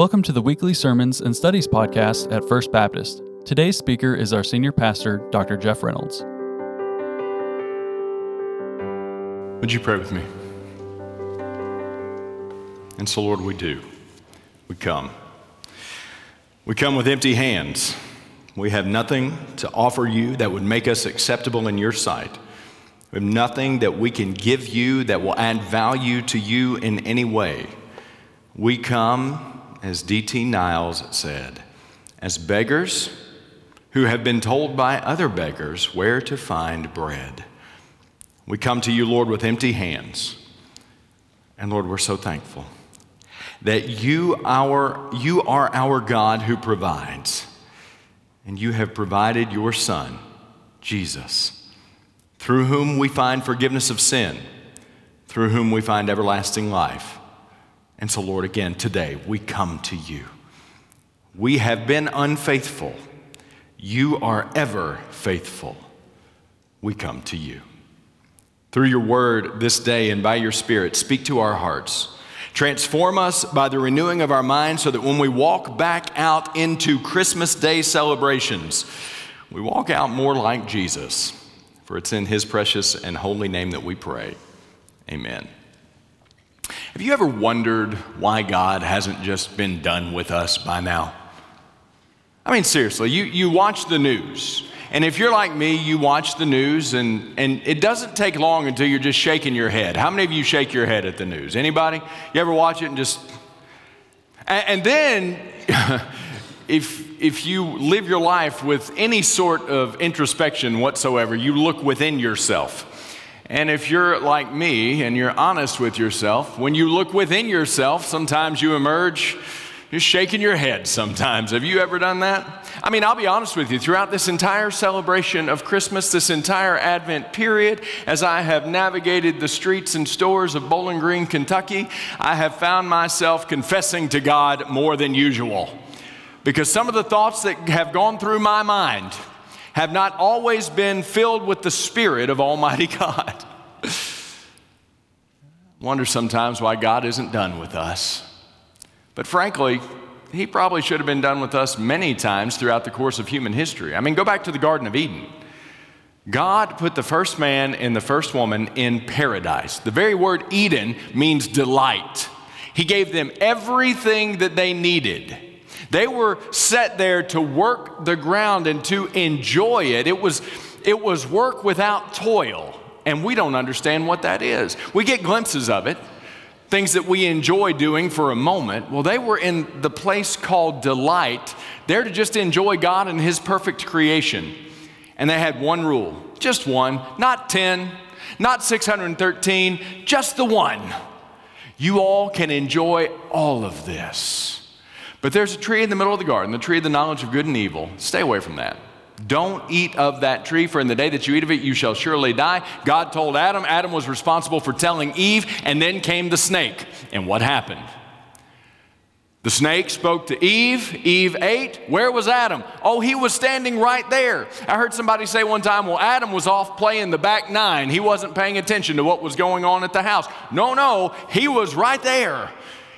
Welcome to the weekly sermons and studies podcast at First Baptist. Today's speaker is our senior pastor, Dr. Jeff Reynolds. Would you pray with me? And so, Lord, we do. We come. We come with empty hands. We have nothing to offer you that would make us acceptable in your sight. We have nothing that we can give you that will add value to you in any way. We come as D.T. Niles said, as beggars who have been told by other beggars where to find bread. We come to you, Lord, with empty hands. And Lord, we're so thankful that you, our, you are our God who provides. And you have provided your Son, Jesus, through whom we find forgiveness of sin, through whom we find everlasting life and so, Lord, again, today we come to you. We have been unfaithful. You are ever faithful. We come to you. Through your word this day and by your spirit, speak to our hearts. Transform us by the renewing of our minds so that when we walk back out into Christmas Day celebrations, we walk out more like Jesus. For it's in his precious and holy name that we pray. Amen. Have you ever wondered why God hasn't just been done with us by now? I mean, seriously, you, you watch the news. And if you're like me, you watch the news and, and it doesn't take long until you're just shaking your head. How many of you shake your head at the news? Anybody? You ever watch it and just. And, and then, if, if you live your life with any sort of introspection whatsoever, you look within yourself. And if you're like me and you're honest with yourself, when you look within yourself, sometimes you emerge just shaking your head sometimes. Have you ever done that? I mean, I'll be honest with you, throughout this entire celebration of Christmas, this entire Advent period, as I have navigated the streets and stores of Bowling Green, Kentucky, I have found myself confessing to God more than usual. Because some of the thoughts that have gone through my mind have not always been filled with the Spirit of Almighty God. Wonder sometimes why God isn't done with us. But frankly, He probably should have been done with us many times throughout the course of human history. I mean, go back to the Garden of Eden. God put the first man and the first woman in paradise. The very word Eden means delight. He gave them everything that they needed. They were set there to work the ground and to enjoy it. It was, it was work without toil, and we don't understand what that is. We get glimpses of it, things that we enjoy doing for a moment. Well, they were in the place called delight, there to just enjoy God and His perfect creation. And they had one rule, just one, not 10, not 613, just the one. You all can enjoy all of this. But there's a tree in the middle of the garden, the tree of the knowledge of good and evil. Stay away from that. Don't eat of that tree, for in the day that you eat of it, you shall surely die. God told Adam. Adam was responsible for telling Eve, and then came the snake. And what happened? The snake spoke to Eve. Eve ate. Where was Adam? Oh, he was standing right there. I heard somebody say one time, well, Adam was off playing the back nine. He wasn't paying attention to what was going on at the house. No, no, he was right there.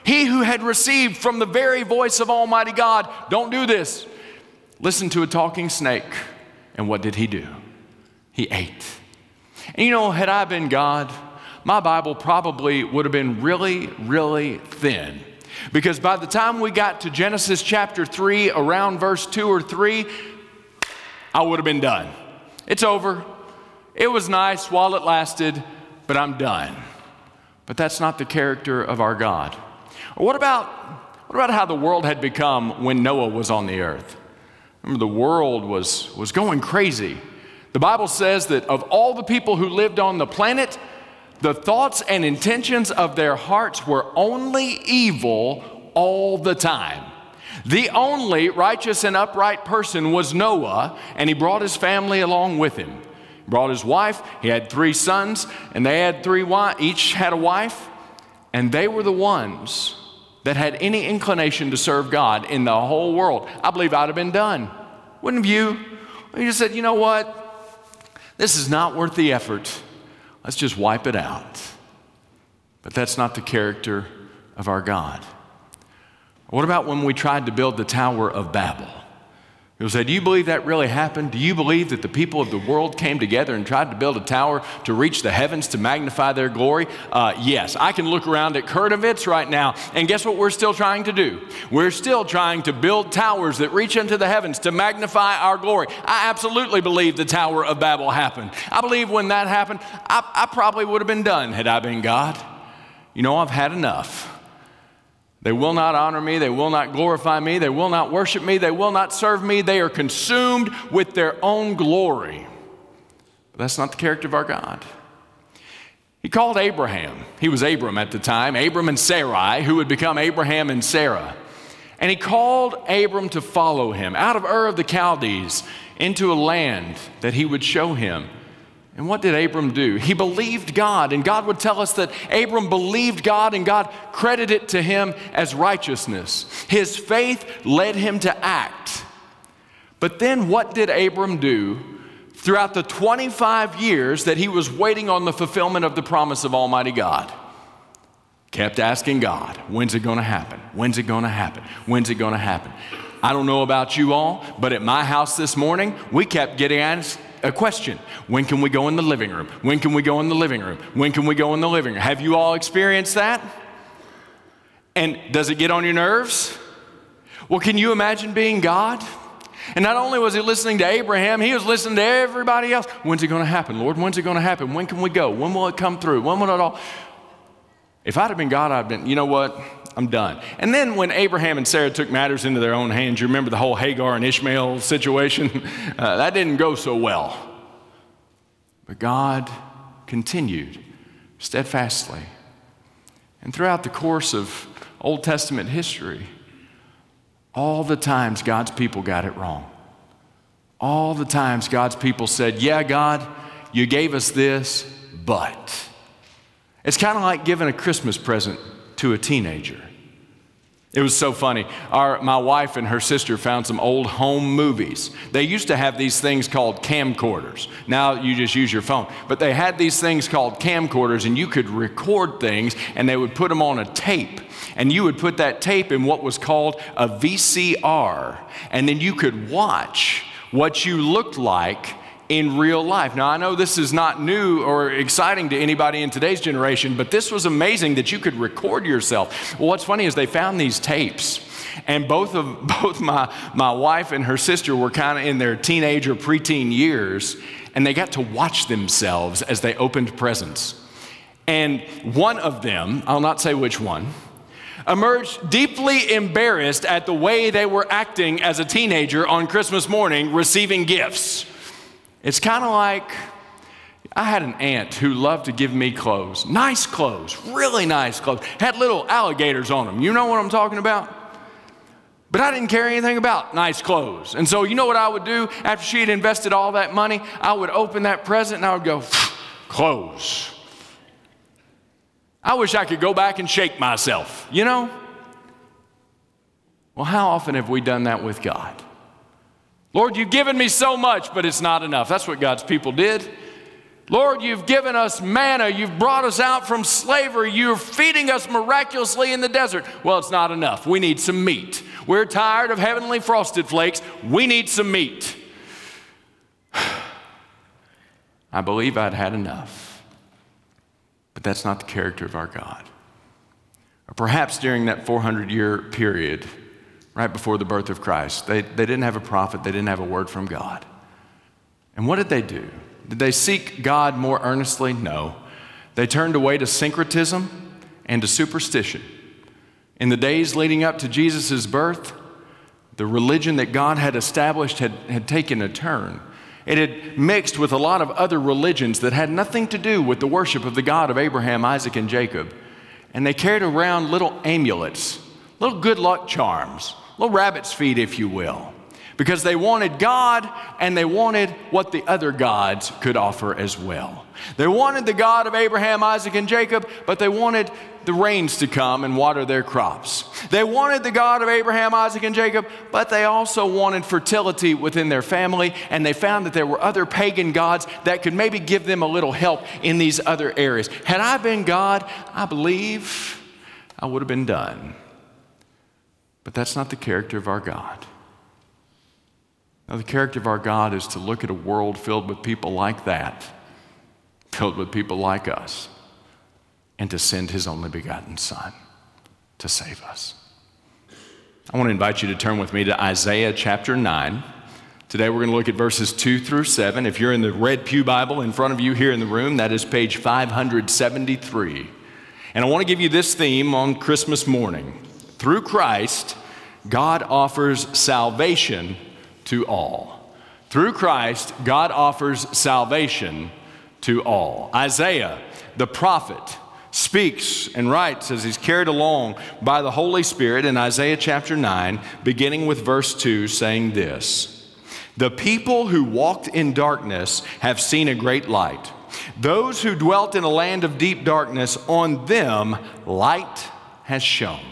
He who had received from the very voice of Almighty God, don't do this. Listen to a talking snake. And what did he do? He ate. And you know, had I been God, my Bible probably would have been really, really thin. Because by the time we got to Genesis chapter 3, around verse 2 or 3, I would have been done. It's over. It was nice while it lasted, but I'm done. But that's not the character of our God. Or what about, what about how the world had become when Noah was on the earth? Remember, the world was, was going crazy. The Bible says that of all the people who lived on the planet, the thoughts and intentions of their hearts were only evil all the time. The only righteous and upright person was Noah, and he brought his family along with him. He brought his wife, he had three sons, and they had three wives, each had a wife, and they were the ones that had any inclination to serve God in the whole world, I believe I'd have been done. Wouldn't you? You just said, you know what? This is not worth the effort. Let's just wipe it out. But that's not the character of our God. What about when we tried to build the Tower of Babel? People say, Do you believe that really happened? Do you believe that the people of the world came together and tried to build a tower to reach the heavens to magnify their glory? Uh, yes. I can look around at Kurtovitz right now, and guess what we're still trying to do? We're still trying to build towers that reach into the heavens to magnify our glory. I absolutely believe the Tower of Babel happened. I believe when that happened, I, I probably would have been done had I been God. You know, I've had enough. They will not honor me. They will not glorify me. They will not worship me. They will not serve me. They are consumed with their own glory. But that's not the character of our God. He called Abraham. He was Abram at the time, Abram and Sarai, who would become Abraham and Sarah. And he called Abram to follow him out of Ur of the Chaldees into a land that he would show him. And what did Abram do? He believed God, and God would tell us that Abram believed God and God credited it to him as righteousness. His faith led him to act. But then what did Abram do throughout the 25 years that he was waiting on the fulfillment of the promise of Almighty God? Kept asking God, when's it going to happen? When's it going to happen? When's it going to happen? I don't know about you all, but at my house this morning, we kept getting asked a question When can we go in the living room? When can we go in the living room? When can we go in the living room? Have you all experienced that? And does it get on your nerves? Well, can you imagine being God? And not only was he listening to Abraham, he was listening to everybody else. When's it going to happen, Lord? When's it going to happen? When can we go? When will it come through? When will it all? If I'd have been God, I'd have been, you know what? I'm done. And then when Abraham and Sarah took matters into their own hands, you remember the whole Hagar and Ishmael situation? Uh, that didn't go so well. But God continued steadfastly. And throughout the course of Old Testament history, all the times God's people got it wrong. All the times God's people said, Yeah, God, you gave us this, but. It's kind of like giving a Christmas present to a teenager. It was so funny. Our, my wife and her sister found some old home movies. They used to have these things called camcorders. Now you just use your phone. But they had these things called camcorders, and you could record things, and they would put them on a tape. And you would put that tape in what was called a VCR. And then you could watch what you looked like in real life. Now, I know this is not new or exciting to anybody in today's generation, but this was amazing that you could record yourself. Well, what's funny is they found these tapes. And both of both my, my wife and her sister were kind of in their teenage or preteen years, and they got to watch themselves as they opened presents. And one of them, I'll not say which one, emerged deeply embarrassed at the way they were acting as a teenager on Christmas morning receiving gifts. It's kind of like I had an aunt who loved to give me clothes, nice clothes, really nice clothes, had little alligators on them. You know what I'm talking about? But I didn't care anything about nice clothes. And so, you know what I would do after she had invested all that money? I would open that present and I would go, clothes. I wish I could go back and shake myself, you know? Well, how often have we done that with God? Lord, you've given me so much, but it's not enough. That's what God's people did. Lord, you've given us manna. You've brought us out from slavery. You're feeding us miraculously in the desert. Well, it's not enough. We need some meat. We're tired of heavenly frosted flakes. We need some meat. I believe I'd had enough. But that's not the character of our God. Or perhaps during that 400 year period, right before the birth of Christ. They, they didn't have a prophet, they didn't have a word from God. And what did they do? Did they seek God more earnestly? No. They turned away to syncretism and to superstition. In the days leading up to Jesus' birth, the religion that God had established had, had taken a turn. It had mixed with a lot of other religions that had nothing to do with the worship of the God of Abraham, Isaac, and Jacob. And they carried around little amulets, little good luck charms, little rabbit's feet, if you will, because they wanted God and they wanted what the other gods could offer as well. They wanted the God of Abraham, Isaac, and Jacob, but they wanted the rains to come and water their crops. They wanted the God of Abraham, Isaac, and Jacob, but they also wanted fertility within their family, and they found that there were other pagan gods that could maybe give them a little help in these other areas. Had I been God, I believe I would have been done. But that's not the character of our God. Now, the character of our God is to look at a world filled with people like that, filled with people like us, and to send his only begotten Son to save us. I want to invite you to turn with me to Isaiah chapter 9. Today we're going to look at verses 2 through 7. If you're in the Red Pew Bible in front of you here in the room, that is page 573. And I want to give you this theme on Christmas morning. Through Christ, God offers salvation to all. Through Christ, God offers salvation to all. Isaiah, the prophet, speaks and writes as he's carried along by the Holy Spirit in Isaiah chapter 9, beginning with verse 2, saying this The people who walked in darkness have seen a great light. Those who dwelt in a land of deep darkness, on them light has shone.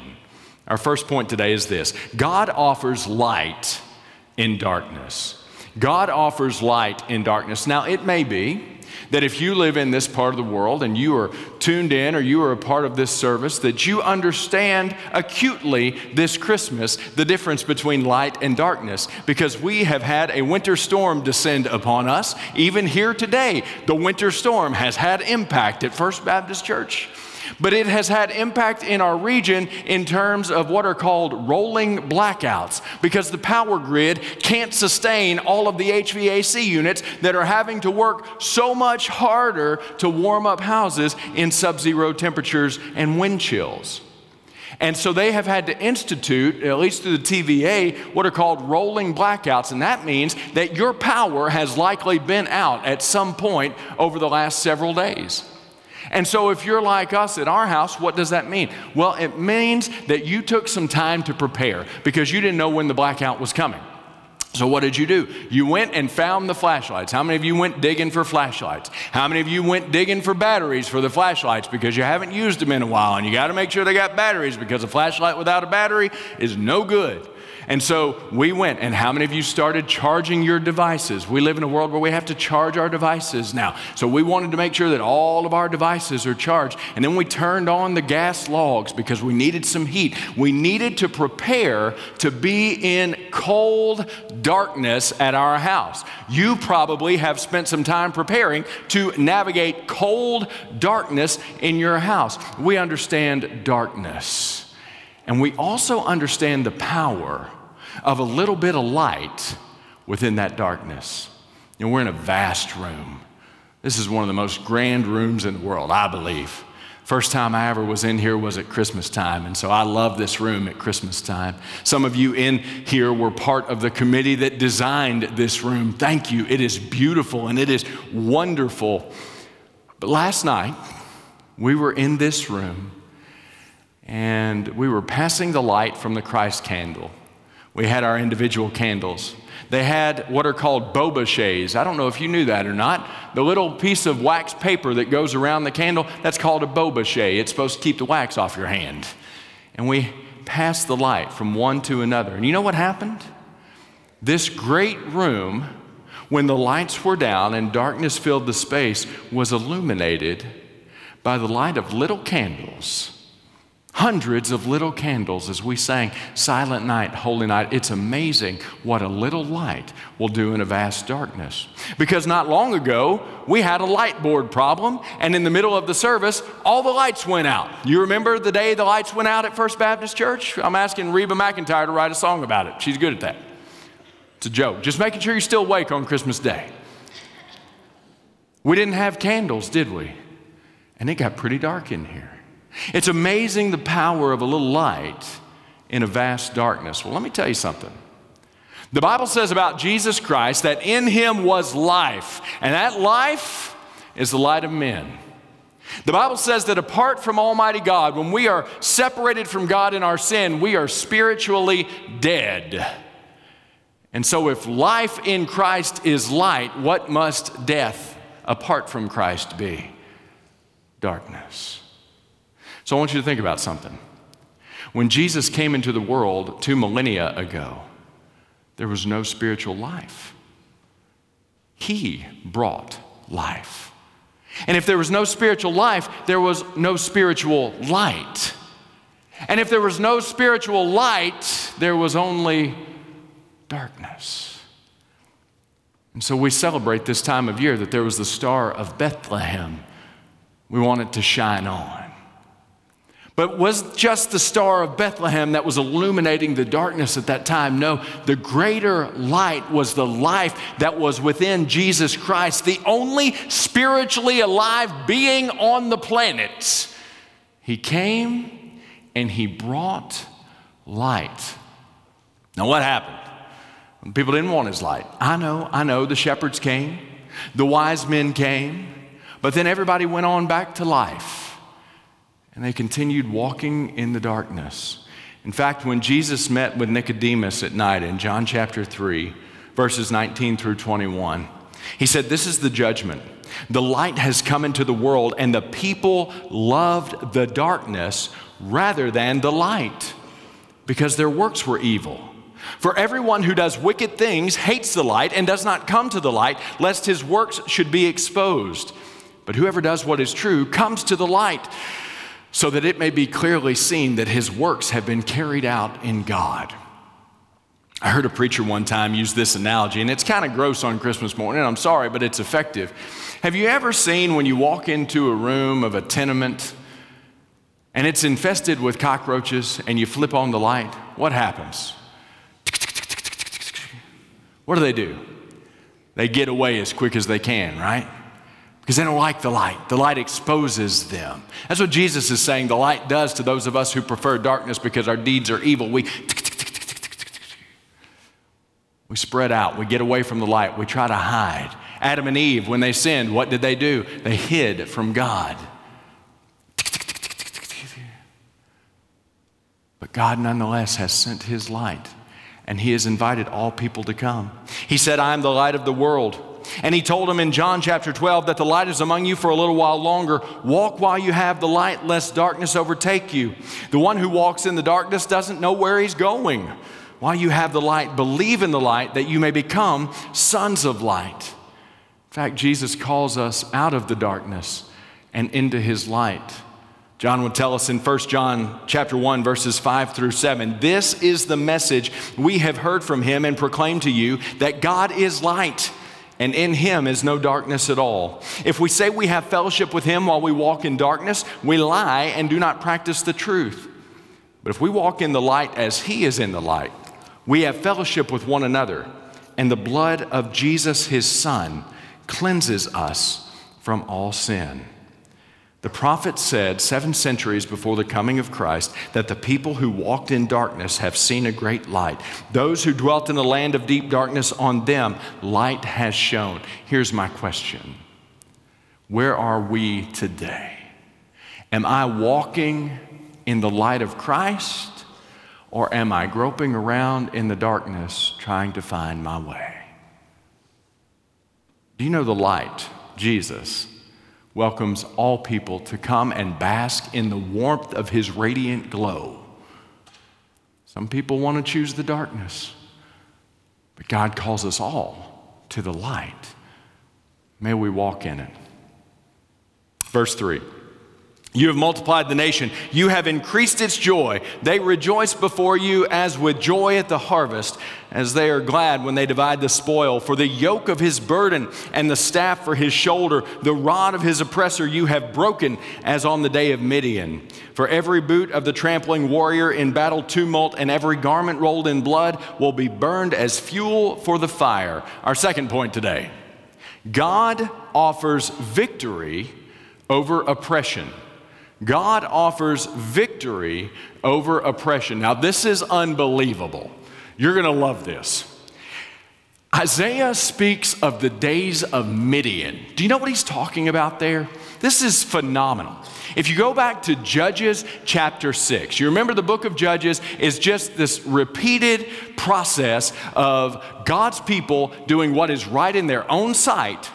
Our first point today is this God offers light in darkness. God offers light in darkness. Now, it may be that if you live in this part of the world and you are tuned in or you are a part of this service, that you understand acutely this Christmas the difference between light and darkness because we have had a winter storm descend upon us. Even here today, the winter storm has had impact at First Baptist Church but it has had impact in our region in terms of what are called rolling blackouts because the power grid can't sustain all of the HVAC units that are having to work so much harder to warm up houses in sub zero temperatures and wind chills. And so they have had to institute, at least through the TVA, what are called rolling blackouts. And that means that your power has likely been out at some point over the last several days. And so, if you're like us at our house, what does that mean? Well, it means that you took some time to prepare because you didn't know when the blackout was coming. So, what did you do? You went and found the flashlights. How many of you went digging for flashlights? How many of you went digging for batteries for the flashlights because you haven't used them in a while and you got to make sure they got batteries because a flashlight without a battery is no good. And so we went, and how many of you started charging your devices? We live in a world where we have to charge our devices now. So we wanted to make sure that all of our devices are charged. And then we turned on the gas logs because we needed some heat. We needed to prepare to be in cold darkness at our house. You probably have spent some time preparing to navigate cold darkness in your house. We understand darkness. And we also understand the power of a little bit of light within that darkness. Know, we're in a vast room. This is one of the most grand rooms in the world, I believe. First time I ever was in here was at Christmas time, and so I love this room at Christmas time. Some of you in here were part of the committee that designed this room. Thank you. It is beautiful and it is wonderful. But last night, we were in this room and we were passing the light from the Christ candle we had our individual candles. They had what are called bobeches. I don't know if you knew that or not. The little piece of wax paper that goes around the candle, that's called a bobeche. It's supposed to keep the wax off your hand. And we passed the light from one to another. And you know what happened? This great room, when the lights were down and darkness filled the space, was illuminated by the light of little candles Hundreds of little candles as we sang Silent Night, Holy Night. It's amazing what a little light will do in a vast darkness. Because not long ago, we had a light board problem, and in the middle of the service, all the lights went out. You remember the day the lights went out at First Baptist Church? I'm asking Reba McEntire to write a song about it. She's good at that. It's a joke. Just making sure you're still awake on Christmas Day. We didn't have candles, did we? And it got pretty dark in here. It's amazing the power of a little light in a vast darkness. Well, let me tell you something. The Bible says about Jesus Christ that in him was life, and that life is the light of men. The Bible says that apart from Almighty God, when we are separated from God in our sin, we are spiritually dead. And so, if life in Christ is light, what must death apart from Christ be? Darkness. So I want you to think about something. When Jesus came into the world two millennia ago, there was no spiritual life. He brought life. And if there was no spiritual life, there was no spiritual light. And if there was no spiritual light, there was only darkness. And so we celebrate this time of year that there was the star of Bethlehem. We want it to shine on. But was just the star of Bethlehem that was illuminating the darkness at that time? No, the greater light was the life that was within Jesus Christ, the only spiritually alive being on the planet. He came and he brought light. Now, what happened? People didn't want his light. I know, I know. The shepherds came, the wise men came, but then everybody went on back to life. And they continued walking in the darkness. In fact, when Jesus met with Nicodemus at night in John chapter 3, verses 19 through 21, he said, This is the judgment. The light has come into the world, and the people loved the darkness rather than the light because their works were evil. For everyone who does wicked things hates the light and does not come to the light, lest his works should be exposed. But whoever does what is true comes to the light, so that it may be clearly seen that his works have been carried out in God. I heard a preacher one time use this analogy, and it's kind of gross on Christmas morning. I'm sorry, but it's effective. Have you ever seen when you walk into a room of a tenement and it's infested with cockroaches and you flip on the light? What happens? What do they do? They get away as quick as they can, right? Because they don't like the light. The light exposes them. That's what Jesus is saying the light does to those of us who prefer darkness because our deeds are evil. We we spread out. We get away from the light. We try to hide. Adam and Eve, when they sinned, what did they do? They hid from God. But God, nonetheless, has sent His light and he has invited all people to come. He said, I am the light of the world. And he told them in John chapter 12 that the light is among you for a little while longer. Walk while you have the light, lest darkness overtake you. The one who walks in the darkness doesn't know where he's going. While you have the light, believe in the light that you may become sons of light. In fact, Jesus calls us out of the darkness and into his light. John would tell us in 1 John chapter 1 verses 5 through 7, this is the message we have heard from him and proclaimed to you that God is light and in him is no darkness at all. If we say we have fellowship with him while we walk in darkness, we lie and do not practice the truth. But if we walk in the light as he is in the light, we have fellowship with one another, and the blood of Jesus his son cleanses us from all sin. The prophet said seven centuries before the coming of Christ that the people who walked in darkness have seen a great light. Those who dwelt in the land of deep darkness, on them light has shone. Here's my question Where are we today? Am I walking in the light of Christ, or am I groping around in the darkness trying to find my way? Do you know the light, Jesus? Welcomes all people to come and bask in the warmth of his radiant glow. Some people want to choose the darkness, but God calls us all to the light. May we walk in it. Verse 3. You have multiplied the nation. You have increased its joy. They rejoice before you as with joy at the harvest, as they are glad when they divide the spoil. For the yoke of his burden and the staff for his shoulder, the rod of his oppressor you have broken, as on the day of Midian. For every boot of the trampling warrior in battle tumult and every garment rolled in blood will be burned as fuel for the fire. Our second point today God offers victory over oppression. God offers victory over oppression. Now, this is unbelievable. You're going to love this. Isaiah speaks of the days of Midian. Do you know what he's talking about there? This is phenomenal. If you go back to Judges chapter 6, you remember the book of Judges is just this repeated process of God's people doing what is right in their own sight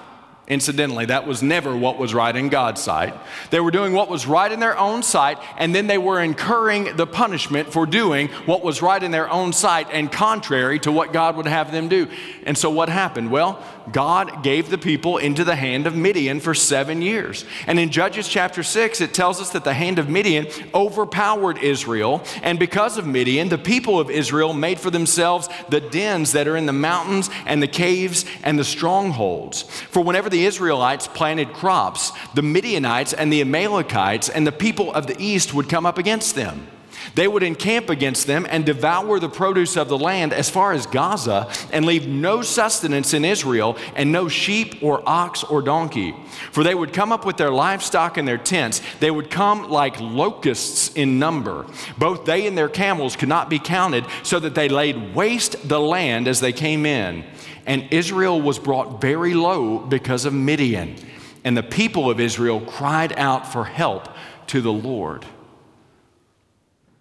Incidentally, that was never what was right in God's sight. They were doing what was right in their own sight, and then they were incurring the punishment for doing what was right in their own sight and contrary to what God would have them do. And so, what happened? Well, God gave the people into the hand of Midian for seven years. And in Judges chapter 6, it tells us that the hand of Midian overpowered Israel. And because of Midian, the people of Israel made for themselves the dens that are in the mountains and the caves and the strongholds. For whenever the Israelites planted crops, the Midianites and the Amalekites and the people of the east would come up against them. They would encamp against them and devour the produce of the land as far as Gaza and leave no sustenance in Israel and no sheep or ox or donkey. For they would come up with their livestock and their tents. They would come like locusts in number. Both they and their camels could not be counted, so that they laid waste the land as they came in and Israel was brought very low because of Midian. And the people of Israel cried out for help to the Lord.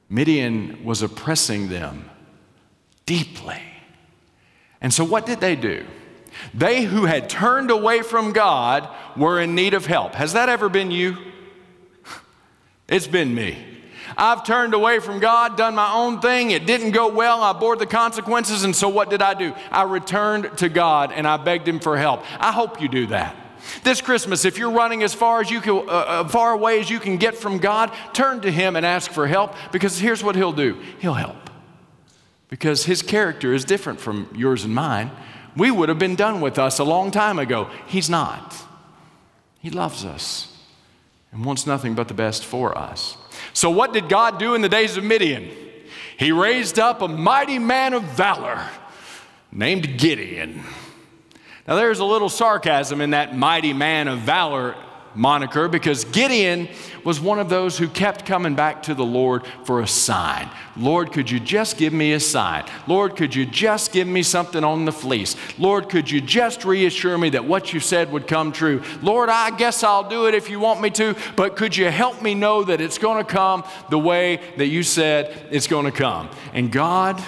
Midian was oppressing them deeply. And so, what did they do? They who had turned away from God were in need of help. Has that ever been you? It's been me. I've turned away from God, done my own thing. It didn't go well. I bore the consequences. And so what did I do? I returned to God and I begged Him for help. I hope you do that. This Christmas, if you're running as far as you can, uh, uh, far away as you can get from God, turn to Him and ask for help because here's what He'll do He'll help. Because His character is different from yours and mine. We would have been done with us a long time ago. He's not. He loves us and wants nothing but the best for us. So, what did God do in the days of Midian? He raised up a mighty man of valor named Gideon. Now, there's a little sarcasm in that mighty man of valor moniker because Gideon was one of those who kept coming back to the Lord for a sign. Lord, could you just give me a sign? Lord, could you just give me something on the fleece? Lord, could you just reassure me that what you said would come true? Lord, I guess I'll do it if you want me to, but could you help me know that it's going to come the way that you said it's going to come? And God,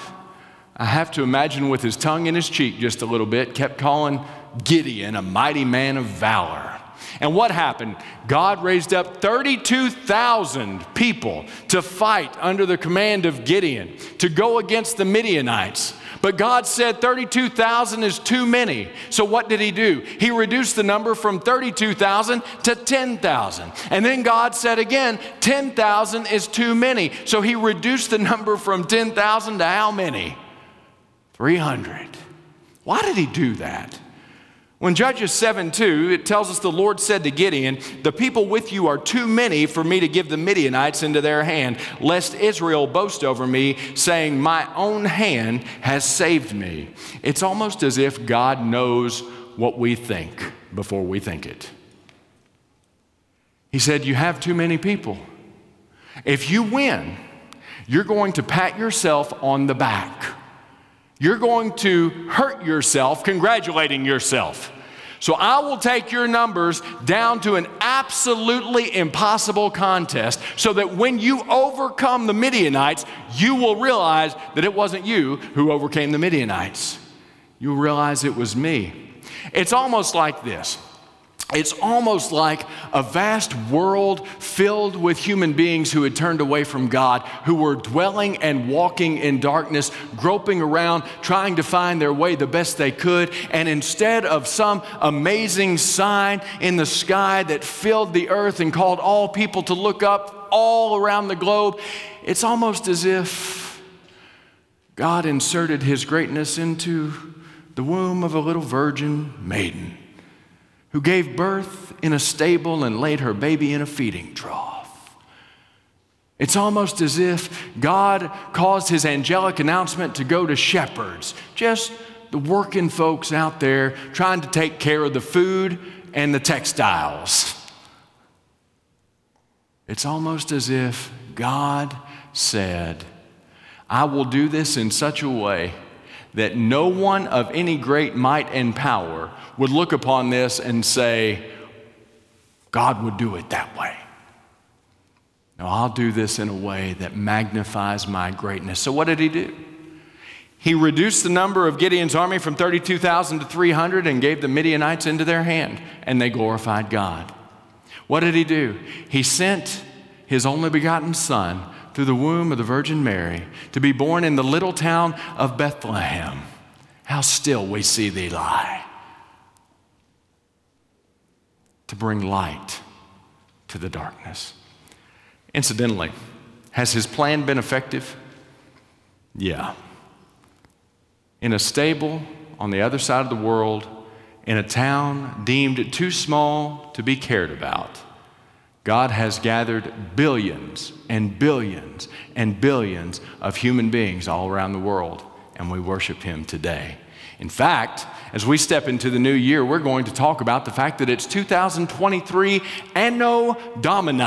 I have to imagine with his tongue in his cheek just a little bit, kept calling Gideon a mighty man of valor. And what happened? God raised up 32,000 people to fight under the command of Gideon to go against the Midianites. But God said 32,000 is too many. So what did he do? He reduced the number from 32,000 to 10,000. And then God said again, 10,000 is too many. So he reduced the number from 10,000 to how many? 300. Why did he do that? When Judges 7 2, it tells us the Lord said to Gideon, The people with you are too many for me to give the Midianites into their hand, lest Israel boast over me, saying, My own hand has saved me. It's almost as if God knows what we think before we think it. He said, You have too many people. If you win, you're going to pat yourself on the back. You're going to hurt yourself congratulating yourself. So I will take your numbers down to an absolutely impossible contest so that when you overcome the Midianites, you will realize that it wasn't you who overcame the Midianites. You'll realize it was me. It's almost like this it's almost like a vast world filled with human beings who had turned away from God, who were dwelling and walking in darkness, groping around, trying to find their way the best they could. And instead of some amazing sign in the sky that filled the earth and called all people to look up all around the globe, it's almost as if God inserted his greatness into the womb of a little virgin maiden who gave birth in a stable and laid her baby in a feeding trough. It's almost as if God caused his angelic announcement to go to shepherds, just the working folks out there trying to take care of the food and the textiles. It's almost as if God said, I will do this in such a way that no one of any great might and power would look upon this and say, God would do it that way. No, I'll do this in a way that magnifies my greatness. So, what did he do? He reduced the number of Gideon's army from 32,000 to 300 and gave the Midianites into their hand, and they glorified God. What did he do? He sent his only begotten Son through the womb of the Virgin Mary to be born in the little town of Bethlehem. How still we see thee lie. To bring light to the darkness. Incidentally, has his plan been effective? Yeah. In a stable on the other side of the world, in a town deemed too small to be cared about, God has gathered billions and billions and billions of human beings all around the world, and we worship Him today. In fact, as we step into the new year, we're going to talk about the fact that it's 2023 Anno Domini.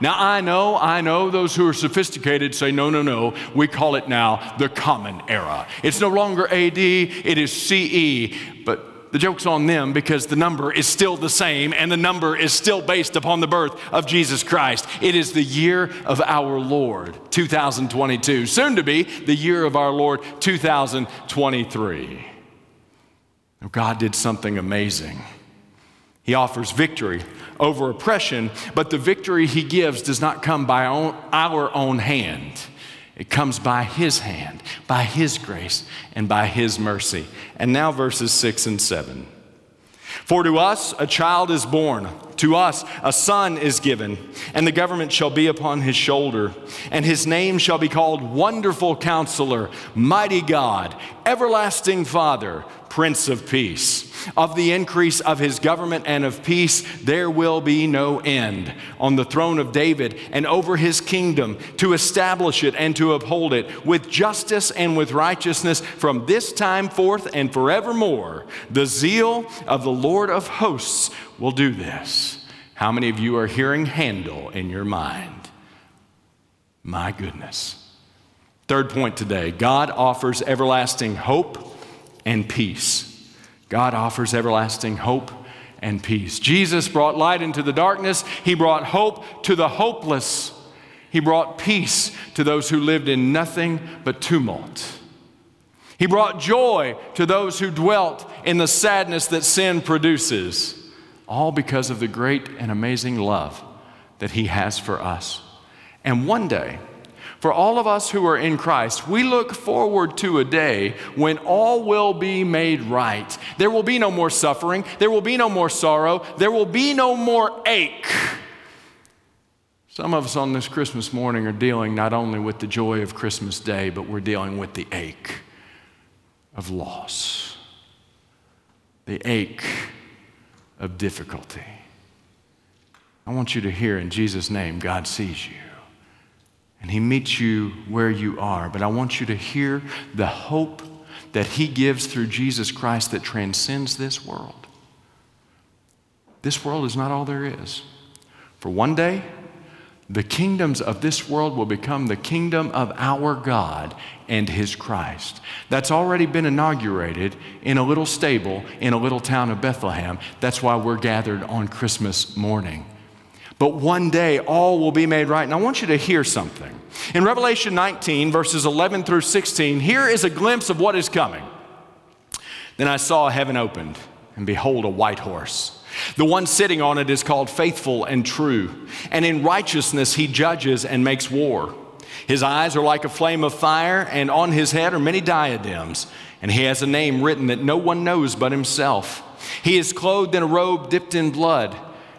Now, I know, I know those who are sophisticated say, no, no, no, we call it now the Common Era. It's no longer AD, it is CE, but the joke's on them because the number is still the same and the number is still based upon the birth of Jesus Christ. It is the year of our Lord, 2022, soon to be the year of our Lord, 2023. God did something amazing. He offers victory over oppression, but the victory he gives does not come by our own hand. It comes by His hand, by His grace, and by His mercy. And now, verses 6 and 7. For to us a child is born, to us a son is given, and the government shall be upon his shoulder, and his name shall be called Wonderful Counselor, Mighty God, Everlasting Father, Prince of Peace. Of the increase of his government and of peace, there will be no end on the throne of David and over his kingdom to establish it and to uphold it with justice and with righteousness from this time forth and forevermore. The zeal of the Lord of hosts will do this. How many of you are hearing Handel in your mind? My goodness. Third point today God offers everlasting hope and peace. God offers everlasting hope and peace. Jesus brought light into the darkness, He brought hope to the hopeless, He brought peace to those who lived in nothing but tumult. He brought joy to those who dwelt in the sadness that sin produces, all because of the great and amazing love that He has for us. And one day, for all of us who are in Christ, we look forward to a day when all will be made right. There will be no more suffering, there will be no more sorrow, there will be no more ache. Some of us on this Christmas morning are dealing not only with the joy of Christmas Day, but we're dealing with the ache of loss, the ache of difficulty. I want you to hear in Jesus' name, God sees you and He meets you where you are. But I want you to hear the hope that He gives through Jesus Christ that transcends this world. This world is not all there is. For one day, the kingdoms of this world will become the kingdom of our God and His Christ. That's already been inaugurated in a little stable in a little town of Bethlehem. That's why we're gathered on Christmas morning but one day all will be made right. And I want you to hear something. In Revelation 19, verses 11 through 16, here is a glimpse of what is coming. Then I saw heaven opened, and behold, a white horse. The one sitting on it is called Faithful and True, and in righteousness he judges and makes war. His eyes are like a flame of fire, and on his head are many diadems, and he has a name written that no one knows but himself. He is clothed in a robe dipped in blood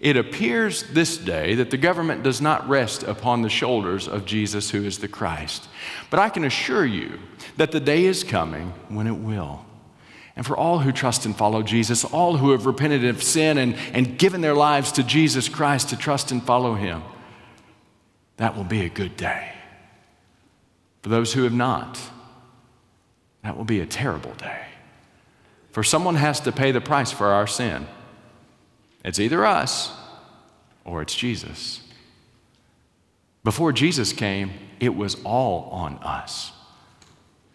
It appears this day that the government does not rest upon the shoulders of Jesus, who is the Christ. But I can assure you that the day is coming when it will. And for all who trust and follow Jesus, all who have repented of sin and, and given their lives to Jesus Christ to trust and follow Him, that will be a good day. For those who have not, That will be a terrible day. For someone has to pay the price for our sin. It's either us or it's Jesus. Before Jesus came, it was all on us.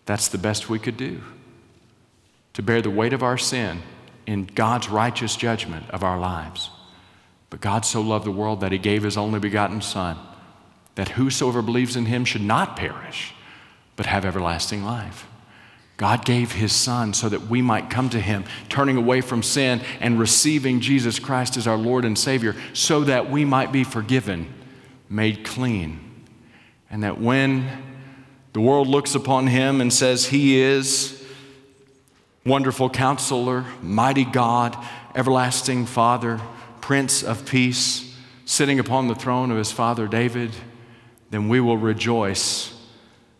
That's the best we could do to bear the weight of our sin in God's righteous judgment of our lives. But God so loved the world that he gave his only begotten Son, that whosoever believes in him should not perish, but have everlasting life. God gave his Son so that we might come to him, turning away from sin and receiving Jesus Christ as our Lord and Savior, so that we might be forgiven, made clean, and that when the world looks upon him and says, He is wonderful counselor, mighty God, everlasting Father, Prince of Peace, sitting upon the throne of his father David, then we will rejoice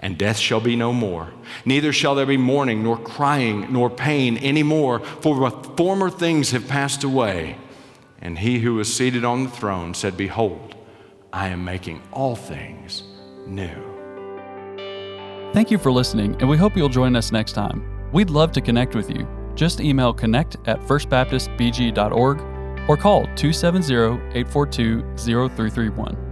and death shall be no more. Neither shall there be mourning, nor crying, nor pain any more, for former things have passed away. And he who was seated on the throne said, Behold, I am making all things new. Thank you for listening, and we hope you'll join us next time. We'd love to connect with you. Just email connect at firstbaptistbg.org or call 270 842 0331.